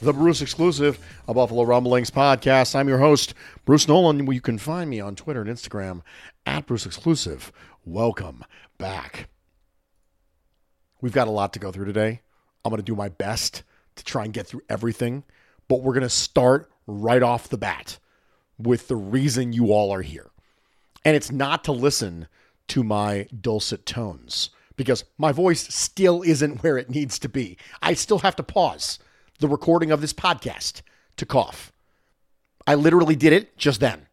the Bruce Exclusive, a Buffalo Rumblings podcast. I'm your host, Bruce Nolan. You can find me on Twitter and Instagram at Bruce Exclusive. Welcome back. We've got a lot to go through today. I'm going to do my best to try and get through everything, but we're going to start right off the bat with the reason you all are here. And it's not to listen to my dulcet tones because my voice still isn't where it needs to be. I still have to pause the recording of this podcast to cough. I literally did it just then.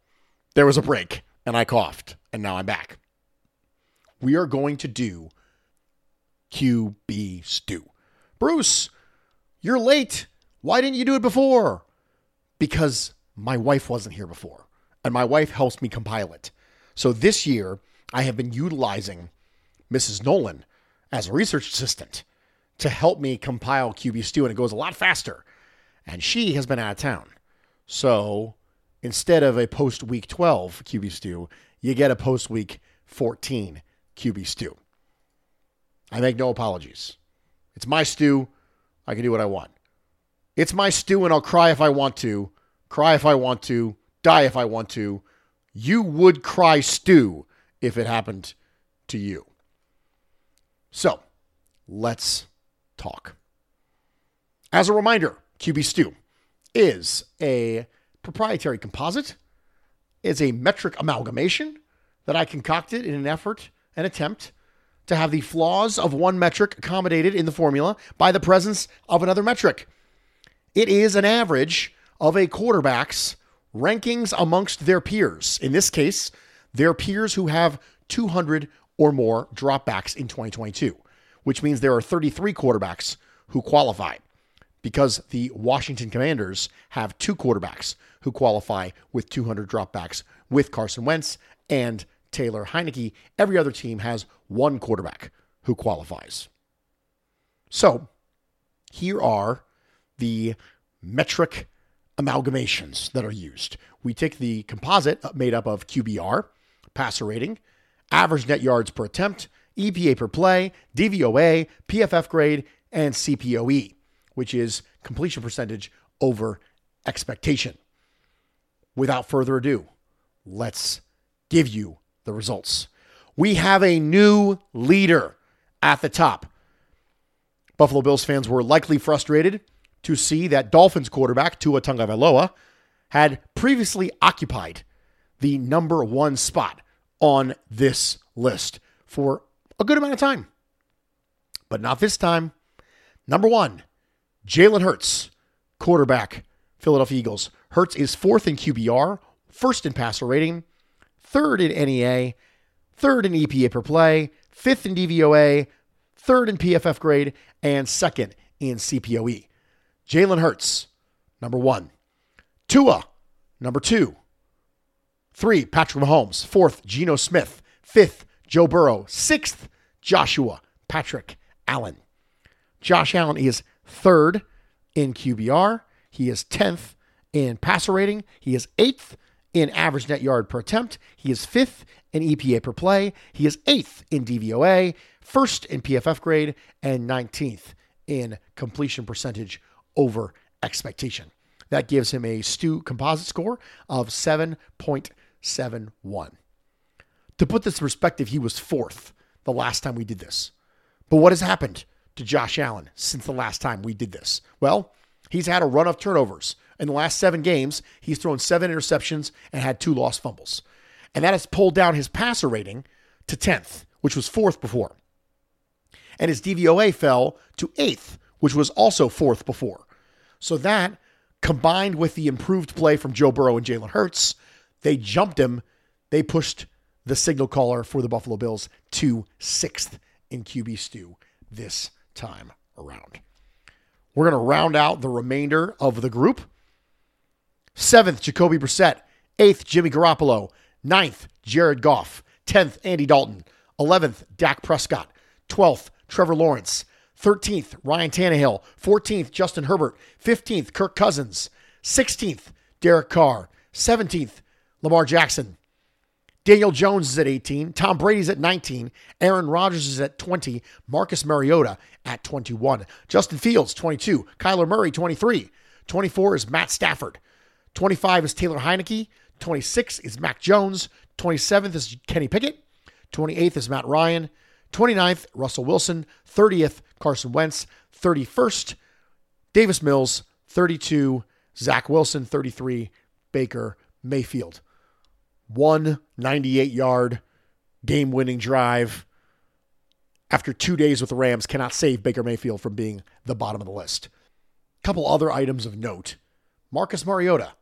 There was a break and I coughed, and now I'm back. We are going to do QB Stew. Bruce, you're late. Why didn't you do it before? Because my wife wasn't here before, and my wife helps me compile it. So this year, I have been utilizing Mrs. Nolan as a research assistant to help me compile QB Stew, and it goes a lot faster. And she has been out of town. So instead of a post week 12 QB Stew, you get a post week 14 QB Stew. I make no apologies. It's my stew. I can do what I want. It's my stew, and I'll cry if I want to, cry if I want to, die if I want to. You would cry stew if it happened to you. So let's talk. As a reminder, QB Stew is a proprietary composite, is a metric amalgamation that I concocted in an effort and attempt to have the flaws of one metric accommodated in the formula by the presence of another metric. It is an average of a quarterback's rankings amongst their peers. In this case, their peers who have 200 or more dropbacks in 2022, which means there are 33 quarterbacks who qualify because the Washington Commanders have two quarterbacks who qualify with 200 dropbacks with Carson Wentz and Taylor Heinicke. Every other team has one quarterback who qualifies. So here are the metric amalgamations that are used. We take the composite made up of QBR, passer rating, average net yards per attempt, EPA per play, DVOA, PFF grade, and CPOE, which is completion percentage over expectation. Without further ado, let's give you the results. We have a new leader at the top. Buffalo Bills fans were likely frustrated to see that Dolphins quarterback Tua Tagovailoa had previously occupied the number one spot on this list for a good amount of time. But not this time. Number one, Jalen Hurts, quarterback, Philadelphia Eagles. Hurts is fourth in QBR, first in passer rating, third in NEA, third in EPA per play, fifth in DVOA, third in PFF grade, and second in CPOE. Jalen Hurts, number one. Tua, number two. Three, Patrick Mahomes. Fourth, Geno Smith. Fifth, Joe Burrow. Sixth, Joshua Patrick Allen. Josh Allen is third in QBR. He is 10th in passer rating. He is eighth in average net yard per attempt. He is fifth in EPA per play. He is eighth in DVOA, first in PFF grade, and 19th in completion percentage over expectation. That gives him a Stew composite score of 7.71. To put this in perspective, he was fourth the last time we did this. But what has happened to Josh Allen since the last time we did this? Well, he's had a run of turnovers. In the last seven games, he's thrown seven interceptions and had two lost fumbles. And that has pulled down his passer rating to 10th, which was fourth before. And his DVOA fell to eighth, which was also fourth before. So that, combined with the improved play from Joe Burrow and Jalen Hurts, they jumped him. They pushed the signal caller for the Buffalo Bills to sixth in QB stew this time around. We're going to round out the remainder of the group. Seventh, Jacoby Brissett. Eighth, Jimmy Garoppolo. Ninth, Jared Goff. Tenth, Andy Dalton. Eleventh, Dak Prescott. Twelfth, Trevor Lawrence. 13th, Ryan Tannehill. 14th, Justin Herbert. 15th, Kirk Cousins. 16th, Derek Carr. 17th, Lamar Jackson. Daniel Jones is at 18. Tom Brady's at 19. Aaron Rodgers is at 20. Marcus Mariota at 21. Justin Fields, 22. Kyler Murray, 23. 24 is Matt Stafford. 25 is Taylor Heinicke. 26 is Mac Jones. 27th is Kenny Pickett. 28th is Matt Ryan. 29th, Russell Wilson. 30th, Carson Wentz. 31st, Davis Mills. 32, Zach Wilson. 33, Baker Mayfield. One 98 yard game winning drive after two days with the Rams cannot save Baker Mayfield from being the bottom of the list. Couple other items of note Marcus Mariota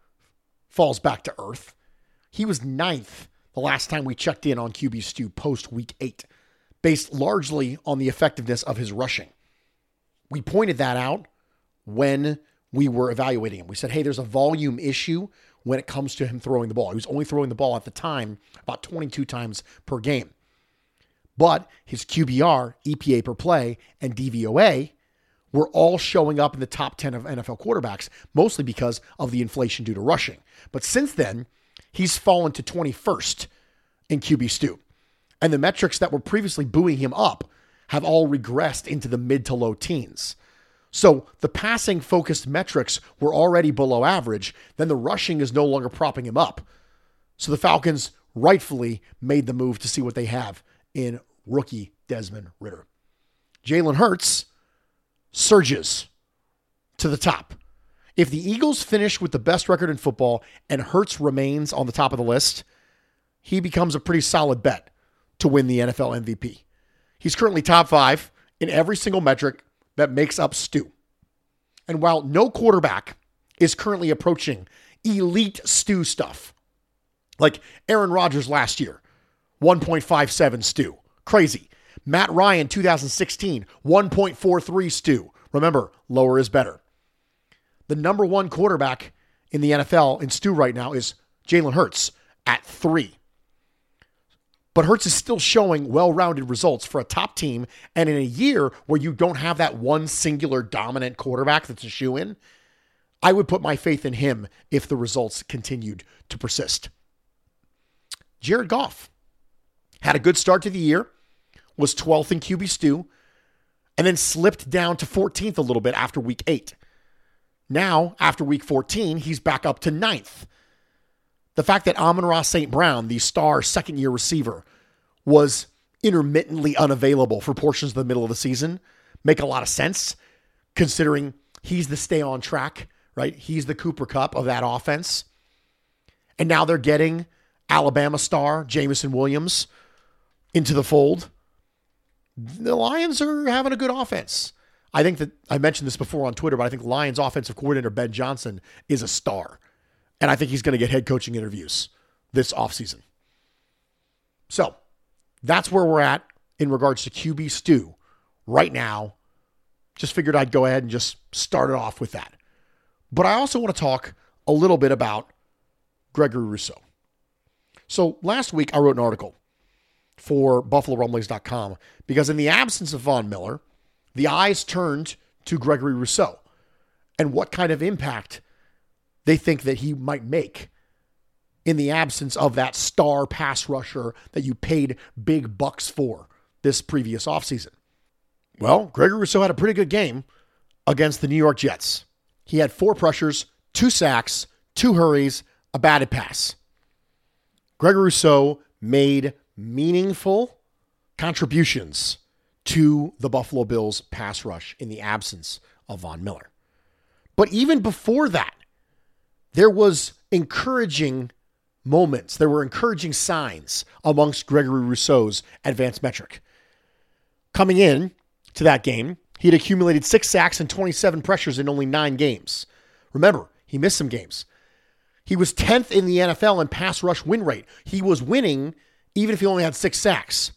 falls back to earth. He was ninth the last time we checked in on QB Stew post week eight, based largely on the effectiveness of his rushing. We pointed that out when we were evaluating him. We said, hey, there's a volume issue when it comes to him throwing the ball. He was only throwing the ball at the time about 22 times per game. But his QBR, EPA per play, and DVOA were all showing up in the top 10 of NFL quarterbacks, mostly because of the inflation due to rushing. But since then, he's fallen to 21st in QB stew. And the metrics that were previously buoying him up have all regressed into the mid to low teens. So the passing focused metrics were already below average, then the rushing is no longer propping him up. So the Falcons rightfully made the move to see what they have in rookie Desmond Ridder. Jalen Hurts surges to the top. If the Eagles finish with the best record in football and Hurts remains on the top of the list, he becomes a pretty solid bet to win the NFL MVP. He's currently top five in every single metric that makes up Stew. And while no quarterback is currently approaching elite Stew stuff, like Aaron Rodgers last year, 1.57 Stew, crazy. Matt Ryan, 2016, 1.43 Stew. Remember, lower is better. The number one quarterback in the NFL in Stew right now is Jalen Hurts at three. But Hurts is still showing well rounded results for a top team. And in a year where you don't have that one singular dominant quarterback that's a shoe in, I would put my faith in him if the results continued to persist. Jared Goff had a good start to the year, was 12th in QB stew, and then slipped down to 14th a little bit after week eight. Now, after week 14, he's back up to ninth. The fact that Amon-Ra St. Brown, the star second year receiver, was intermittently unavailable for portions of the middle of the season make a lot of sense considering he's the stay on track, right? He's the Cooper Kupp of that offense. And now they're getting Alabama star Jameson Williams into the fold. The Lions are having a good offense. I think that I mentioned this before on Twitter, but I think Lions offensive coordinator Ben Johnson is a star. And I think he's going to get head coaching interviews this offseason. So that's where we're at in regards to QB stew right now. Just figured I'd go ahead and just start it off with that. But I also want to talk a little bit about Gregory Rousseau. So last week I wrote an article for BuffaloRumblings.com because in the absence of Von Miller, the eyes turned to Gregory Rousseau and what kind of impact they think that he might make in the absence of that star pass rusher that you paid big bucks for this previous offseason. Well, Gregory Rousseau had a pretty good game against the New York Jets. He had four pressures, two sacks, two hurries, a batted pass. Gregory Rousseau made meaningful contributions to the Buffalo Bills pass rush in the absence of Von Miller. But even before that, there was encouraging moments. There were encouraging signs amongst Gregory Rousseau's advanced metric. Coming in to that game, he had accumulated six sacks and 27 pressures in only nine games. Remember, he missed some games. He was 10th in the NFL in pass rush win rate. He was winning even if he only had six sacks.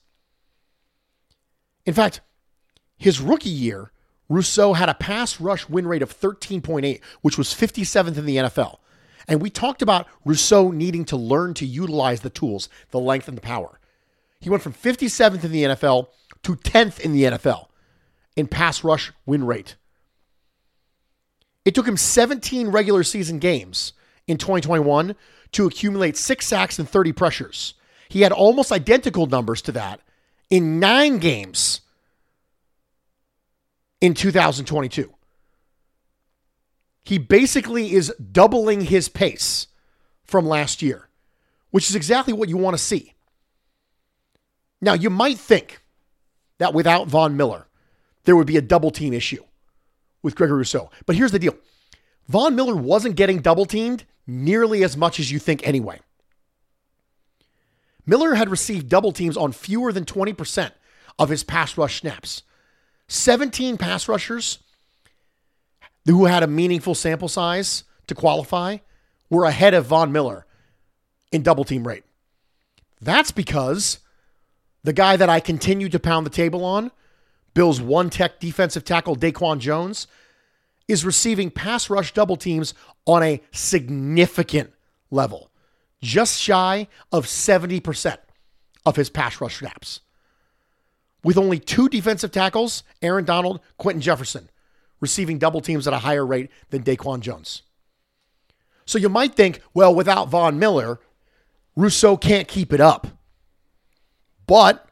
In fact, his rookie year, Rousseau had a pass rush win rate of 13.8, which was 57th in the NFL. And we talked about Rousseau needing to learn to utilize the tools, the length and the power. He went from 57th in the NFL to 10th in the NFL in pass rush win rate. It took him 17 regular season games in 2021 to accumulate six sacks and 30 pressures. He had almost identical numbers to that in nine games in 2022. He basically is doubling his pace from last year, which is exactly what you want to see. Now, you might think that without Von Miller, there would be a double team issue with Gregory Rousseau. But here's the deal Von Miller wasn't getting double teamed nearly as much as you think anyway. Miller had received double teams on fewer than 20% of his pass rush snaps. 17 pass rushers who had a meaningful sample size to qualify were ahead of Von Miller in double team rate. That's because the guy that I continue to pound the table on, Bills one tech defensive tackle Daquan Jones, is receiving pass rush double teams on a significant level, just shy of 70% of his pass rush snaps with only two defensive tackles, Aaron Donald, Quinton Jefferson, receiving double teams at a higher rate than Daquan Jones. So you might think, well, without Von Miller, Rousseau can't keep it up. But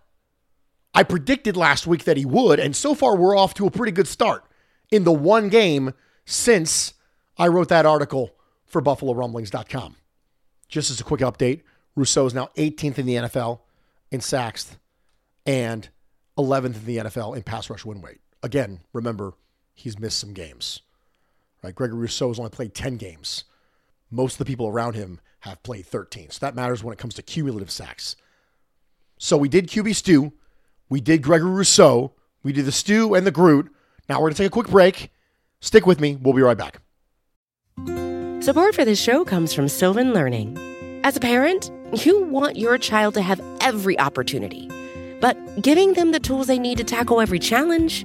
I predicted last week that he would, and so far we're off to a pretty good start in the one game since I wrote that article for BuffaloRumblings.com. Just as a quick update, Rousseau is now 18th in the NFL in sacks and 11th in the NFL in pass rush win rate. Again, remember, he's missed some games. Right? Gregory Rousseau has only played 10 games. Most of the people around him have played 13. So that matters when it comes to cumulative sacks. So we did QB Stew. We did Gregory Rousseau. We did the Stew and the Groot. Now we're going to take a quick break. Stick with me. We'll be right back. Support for this show comes from Sylvan Learning. As a parent, you want your child to have every opportunity – but giving them the tools they need to tackle every challenge,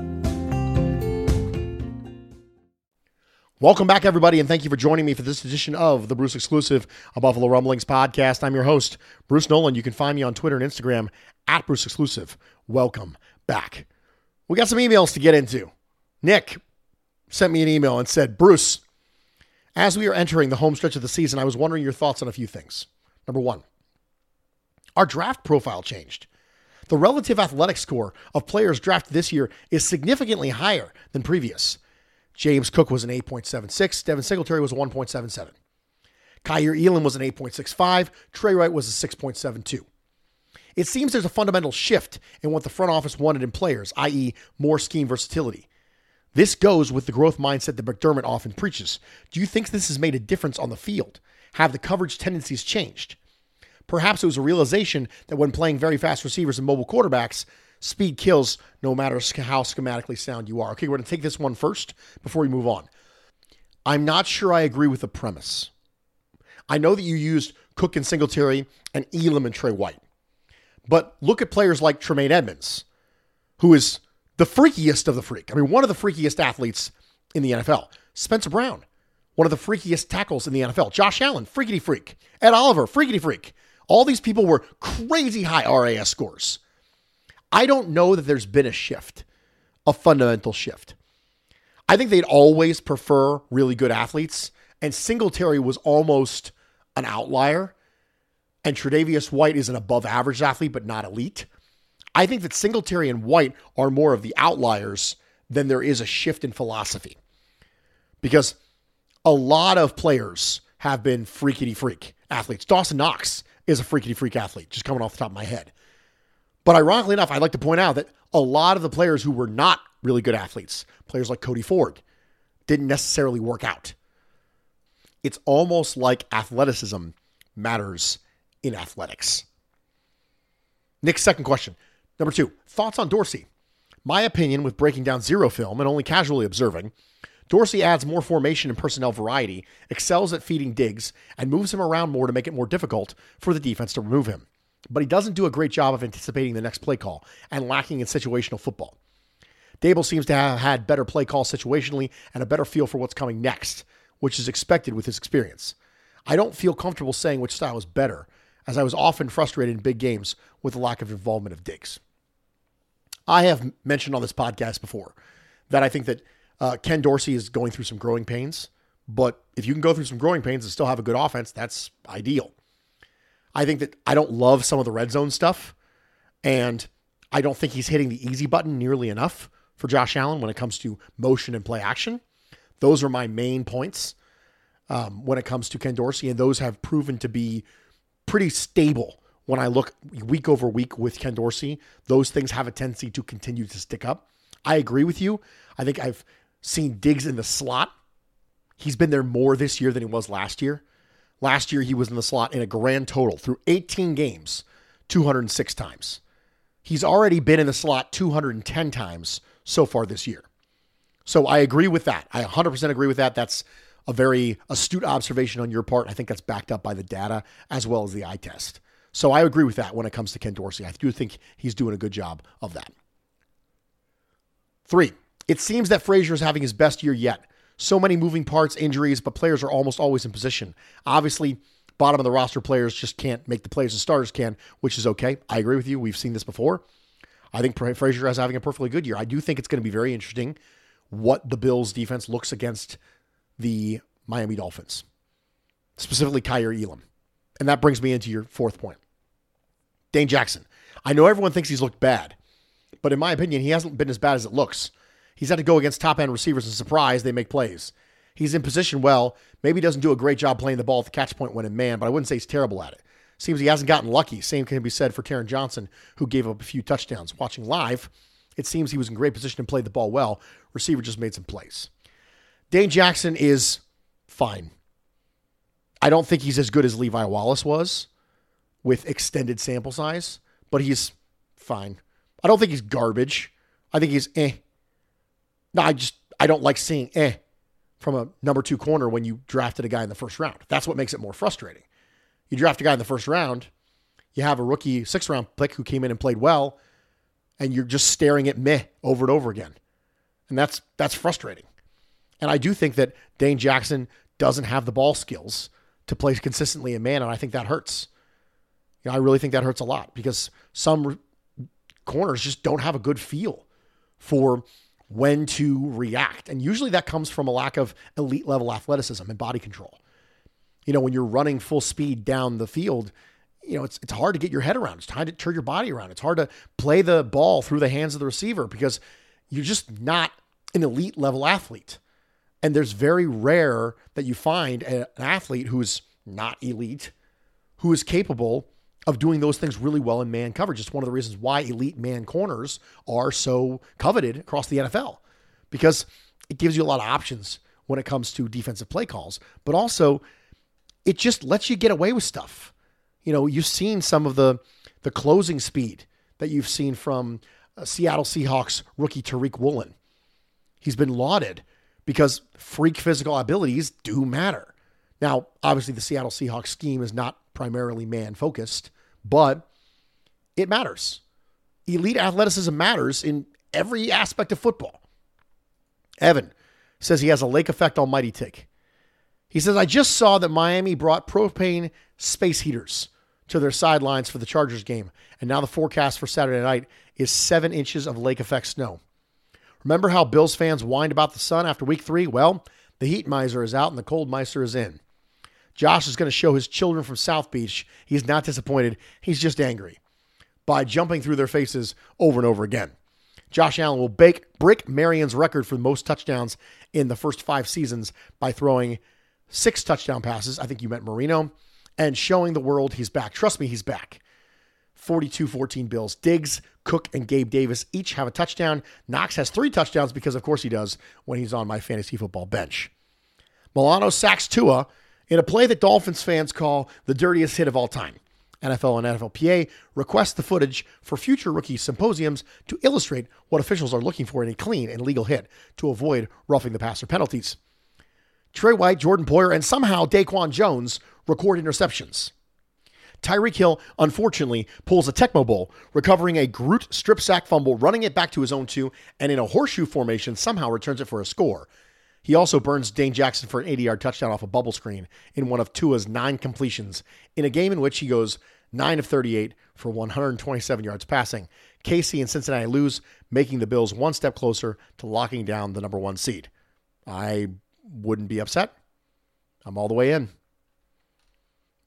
Welcome back, everybody, and thank you for joining me for this edition of the Bruce Exclusive, a Buffalo Rumblings podcast. I'm your host, Bruce Nolan. You can find me on Twitter and Instagram at Bruce Exclusive. Welcome back. We got some emails to get into. Nick sent me an email and said, Bruce, as we are entering the home stretch of the season, I was wondering your thoughts on a few things. Number one, our draft profile changed. The relative athletic score of players drafted this year is significantly higher than previous. James Cook was an 8.76, Devin Singletary was a 1.77. Kaiir Elam was an 8.65, Trey White was a 6.72. It seems there's a fundamental shift in what the front office wanted in players, i.e., more scheme versatility. This goes with the growth mindset that McDermott often preaches. Do you think this has made a difference on the field? Have the coverage tendencies changed? Perhaps it was a realization that when playing very fast receivers and mobile quarterbacks, speed kills no matter how schematically sound you are. Okay, we're going to take this one first before we move on. I'm not sure I agree with the premise. I know that you used Cook and Singletary and Elam and Trey White. But look at players like Tremaine Edmunds, who is the freakiest of the freak. I mean, one of the freakiest athletes in the NFL. Spencer Brown, one of the freakiest tackles in the NFL. Josh Allen, freakity freak. Ed Oliver, freakity freak. All these people were crazy high RAS scores. I don't know that there's been a shift, a fundamental shift. I think they'd always prefer really good athletes, and Singletary was almost an outlier, and Tre'Davious White is an above average athlete, but not elite. I think that Singletary and White are more of the outliers than there is a shift in philosophy. Because a lot of players have been freakity freak athletes. Dawson Knox is a freakity freak athlete, just coming off the top of my head. But ironically enough, I'd like to point out that a lot of the players who were not really good athletes, players like Cody Ford, didn't necessarily work out. It's almost like athleticism matters in athletics. Nick's second question. Number two, thoughts on Dorsey. My opinion with breaking down zero film and only casually observing, Dorsey adds more formation and personnel variety, excels at feeding Diggs, and moves him around more to make it more difficult for the defense to remove him. But he doesn't do a great job of anticipating the next play call and lacking in situational football. Daboll seems to have had better play call situationally and a better feel for what's coming next, which is expected with his experience. I don't feel comfortable saying which style is better, as I was often frustrated in big games with the lack of involvement of Diggs. I have mentioned on this podcast before that I think that uh, Ken Dorsey is going through some growing pains, but if you can go through some growing pains and still have a good offense, that's ideal. I think that I don't love some of the red zone stuff, and I don't think he's hitting the easy button nearly enough for Josh Allen when it comes to motion and play action. Those are my main points um, when it comes to Ken Dorsey, and those have proven to be pretty stable when I look week over week with Ken Dorsey. Those things have a tendency to continue to stick up. I agree with you. I think I've seen Diggs in the slot. He's been there more this year than he was last year. Last year, he was in the slot in a grand total through 18 games, 206 times. He's already been in the slot 210 times so far this year. So I agree with that. I 100% agree with that. That's a very astute observation on your part. I think that's backed up by the data as well as the eye test. So I agree with that when it comes to Ken Dorsey. I do think he's doing a good job of that. Three, it seems that Frazier is having his best year yet. So many moving parts, injuries, but players are almost always in position. Obviously, bottom of the roster players just can't make the plays and starters can, which is okay. I agree with you. We've seen this before. I think Frazier is having a perfectly good year. I do think it's going to be very interesting what the Bills defense looks against the Miami Dolphins, specifically Kaiir Elam. And that brings me into your fourth point. Dane Jackson. I know everyone thinks he's looked bad, but in my opinion, he hasn't been as bad as it looks. He's had to go against top end receivers and surprise they make plays. He's in position well. Maybe he doesn't do a great job playing the ball at the catch point when in man, but I wouldn't say he's terrible at it. Seems he hasn't gotten lucky. Same can be said for Taron Johnson, who gave up a few touchdowns. Watching live, it seems he was in great position and played the ball well. Receiver just made some plays. Dane Jackson is fine. I don't think he's as good as Levi Wallace was with extended sample size, but he's fine. I don't think he's garbage. I think he's eh. No, I just I don't like seeing eh from a number two corner when you drafted a guy in the first round. That's what makes it more frustrating. You draft a guy in the first round, you have a rookie six round pick who came in and played well, and you're just staring at meh over and over again. And that's that's frustrating. And I do think that Dane Jackson doesn't have the ball skills to play consistently in man, and I think that hurts. You know, I really think that hurts a lot because some corners just don't have a good feel for when to react. And usually that comes from a lack of elite level athleticism and body control. You know, when you're running full speed down the field, you know, it's it's hard to get your head around. It's hard to turn your body around. It's hard to play the ball through the hands of the receiver because you're just not an elite level athlete. And there's very rare that you find an athlete who's not elite, who is capable of doing those things really well in man coverage. It's one of the reasons why elite man corners are so coveted across the NFL because it gives you a lot of options when it comes to defensive play calls, but also it just lets you get away with stuff. You know, you've seen some of the the closing speed that you've seen from uh, Seattle Seahawks rookie Tariq Woolen. He's been lauded because freak physical abilities do matter. Now, obviously, the Seattle Seahawks scheme is not primarily man focused, but it matters. Elite athleticism matters in every aspect of football. Evan says he has a lake effect on Mighty Tick. He says, I just saw that Miami brought propane space heaters to their sidelines for the Chargers game, and now the forecast for Saturday night is seven inches of lake effect snow. Remember how Bills fans whined about the sun after week three? Well, the heat miser is out and the cold miser is in. Josh is going to show his children from South Beach he's not disappointed, he's just angry by jumping through their faces over and over again. Josh Allen will bake, break Marion's record for most touchdowns in the first five seasons by throwing six touchdown passes. I think you meant Marino, and showing the world he's back. Trust me, he's back. 42 14 Bills. Diggs, Cook, and Gabe Davis each have a touchdown. Knox has three touchdowns because, of course, he does when he's on my fantasy football bench. Milano sacks Tua in a play that Dolphins fans call the dirtiest hit of all time. NFL and NFLPA request the footage for future rookie symposiums to illustrate what officials are looking for in a clean and legal hit to avoid roughing the passer penalties. Trey White, Jordan Poyer, and somehow Daquan Jones record interceptions. Tyreek Hill, unfortunately, pulls a Tecmo Bowl, recovering a Groot strip sack fumble, running it back to his own two, and in a horseshoe formation, somehow returns it for a score. He also burns Dane Jackson for an 80 yard touchdown off a bubble screen in one of Tua's nine completions in a game in which he goes 9 of 38 for 127 yards passing. KC and Cincinnati lose, making the Bills one step closer to locking down the number one seed. I wouldn't be upset. I'm all the way in.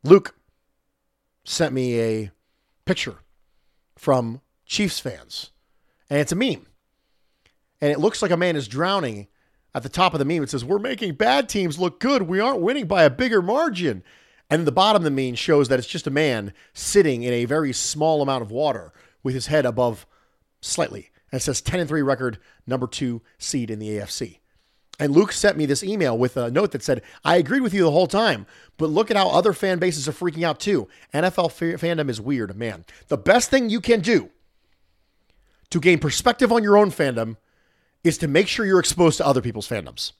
Luke sent me a picture from Chiefs fans, and it's a meme. And it looks like a man is drowning at the top of the meme. It says, We're making bad teams look good. We aren't winning by a bigger margin. And the bottom of the meme shows that it's just a man sitting in a very small amount of water with his head above slightly. And it says 10 and 3 record, number two seed in the AFC. And Luke sent me this email with a note that said, I agreed with you the whole time, but look at how other fan bases are freaking out too. NFL f- fandom is weird, man. The best thing you can do to gain perspective on your own fandom is to make sure you're exposed to other people's fandoms.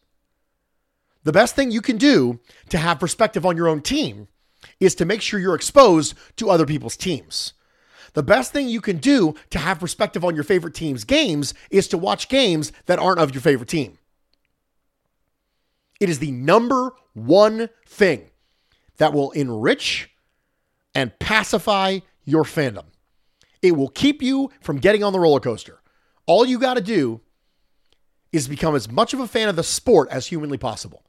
The best thing you can do to have perspective on your own team is to make sure you're exposed to other people's teams. The best thing you can do to have perspective on your favorite team's games is to watch games that aren't of your favorite team. It is the number one thing that will enrich and pacify your fandom. It will keep you from getting on the roller coaster. All you got to do is become as much of a fan of the sport as humanly possible.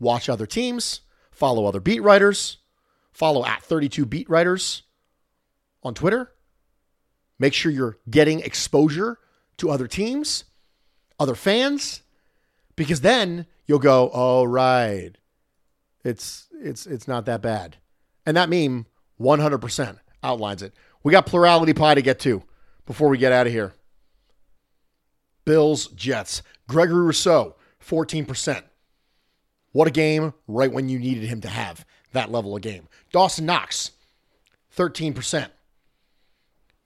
Watch other teams, follow other beat writers, follow at 32 beat writers on Twitter. Make sure you're getting exposure to other teams, other fans, because then you'll go, "Oh right. It's it's it's not that bad." And that meme 100% outlines it. We got plurality pie to get to before we get out of here. Bills Jets. Gregory Rousseau 14%. What a game right when you needed him to have that level of game. Dawson Knox 13%.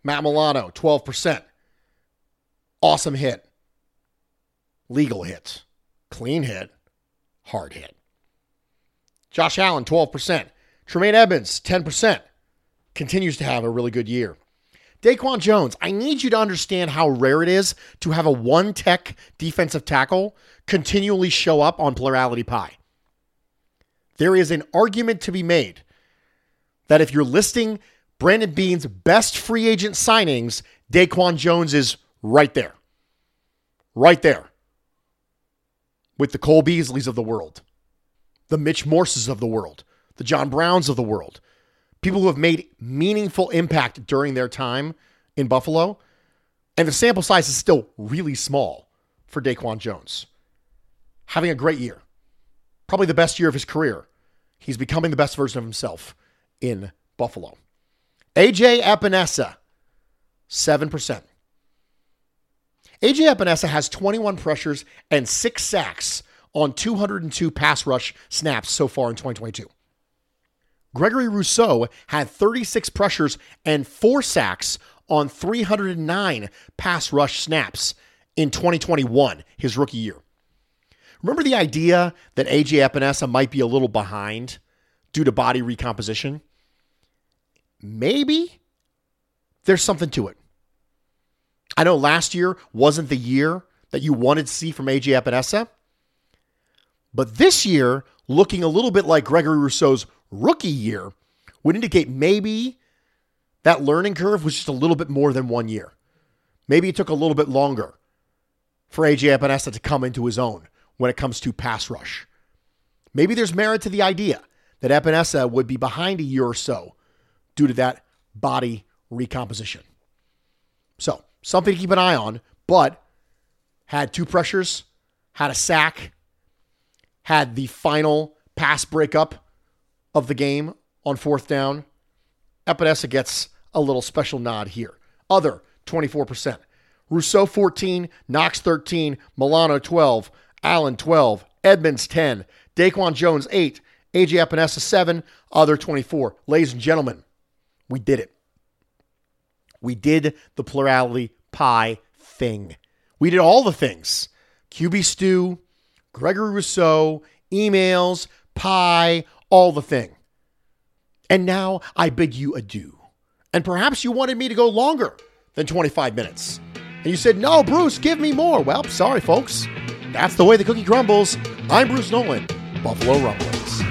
Matt Milano 12%. Awesome hit. Legal hit clean hit, hard hit. Josh Allen, 12%. Tremaine Edmunds, 10%. Continues to have a really good year. Daquan Jones, I need you to understand how rare it is to have a one tech defensive tackle continually show up on Plurality Pie. There is an argument to be made that if you're listing Brandon Beane's best free agent signings, Daquan Jones is right there. Right there with the Cole Beasleys of the world, the Mitch Morses of the world, the John Browns of the world, people who have made meaningful impact during their time in Buffalo. And the sample size is still really small for Daquan Jones. Having a great year, probably the best year of his career. He's becoming the best version of himself in Buffalo. AJ Epenesa, 7%. AJ Epenesa has 21 pressures and six sacks on 202 pass rush snaps so far in 2022. Gregory Rousseau had 36 pressures and four sacks on 309 pass rush snaps in 2021, his rookie year. Remember the idea that AJ Epenesa might be a little behind due to body recomposition? Maybe there's something to it. I know last year wasn't the year that you wanted to see from AJ Epenesa, but this year, looking a little bit like Gregory Rousseau's rookie year, would indicate maybe that learning curve was just a little bit more than one year. Maybe it took a little bit longer for AJ Epenesa to come into his own when it comes to pass rush. Maybe there's merit to the idea that Epenesa would be behind a year or so due to that body recomposition. So, something to keep an eye on, but had two pressures, had a sack, had the final pass breakup of the game on fourth down. Epenesa gets a little special nod here. Other 24%. Rousseau 14, Knox 13, Milano 12, Allen 12, Edmunds 10, Daquan Jones 8, AJ Epenesa 7, other 24. Ladies and gentlemen, we did it. We did the plurality pie thing. We did all the things. QB Stew, Gregory Rousseau, emails, pie, all the thing. And now I bid you adieu. And perhaps you wanted me to go longer than 25 minutes. And you said, no, Bruce, give me more. Well, sorry, folks. That's the way the cookie crumbles. I'm Bruce Nolan, Buffalo Rumblings.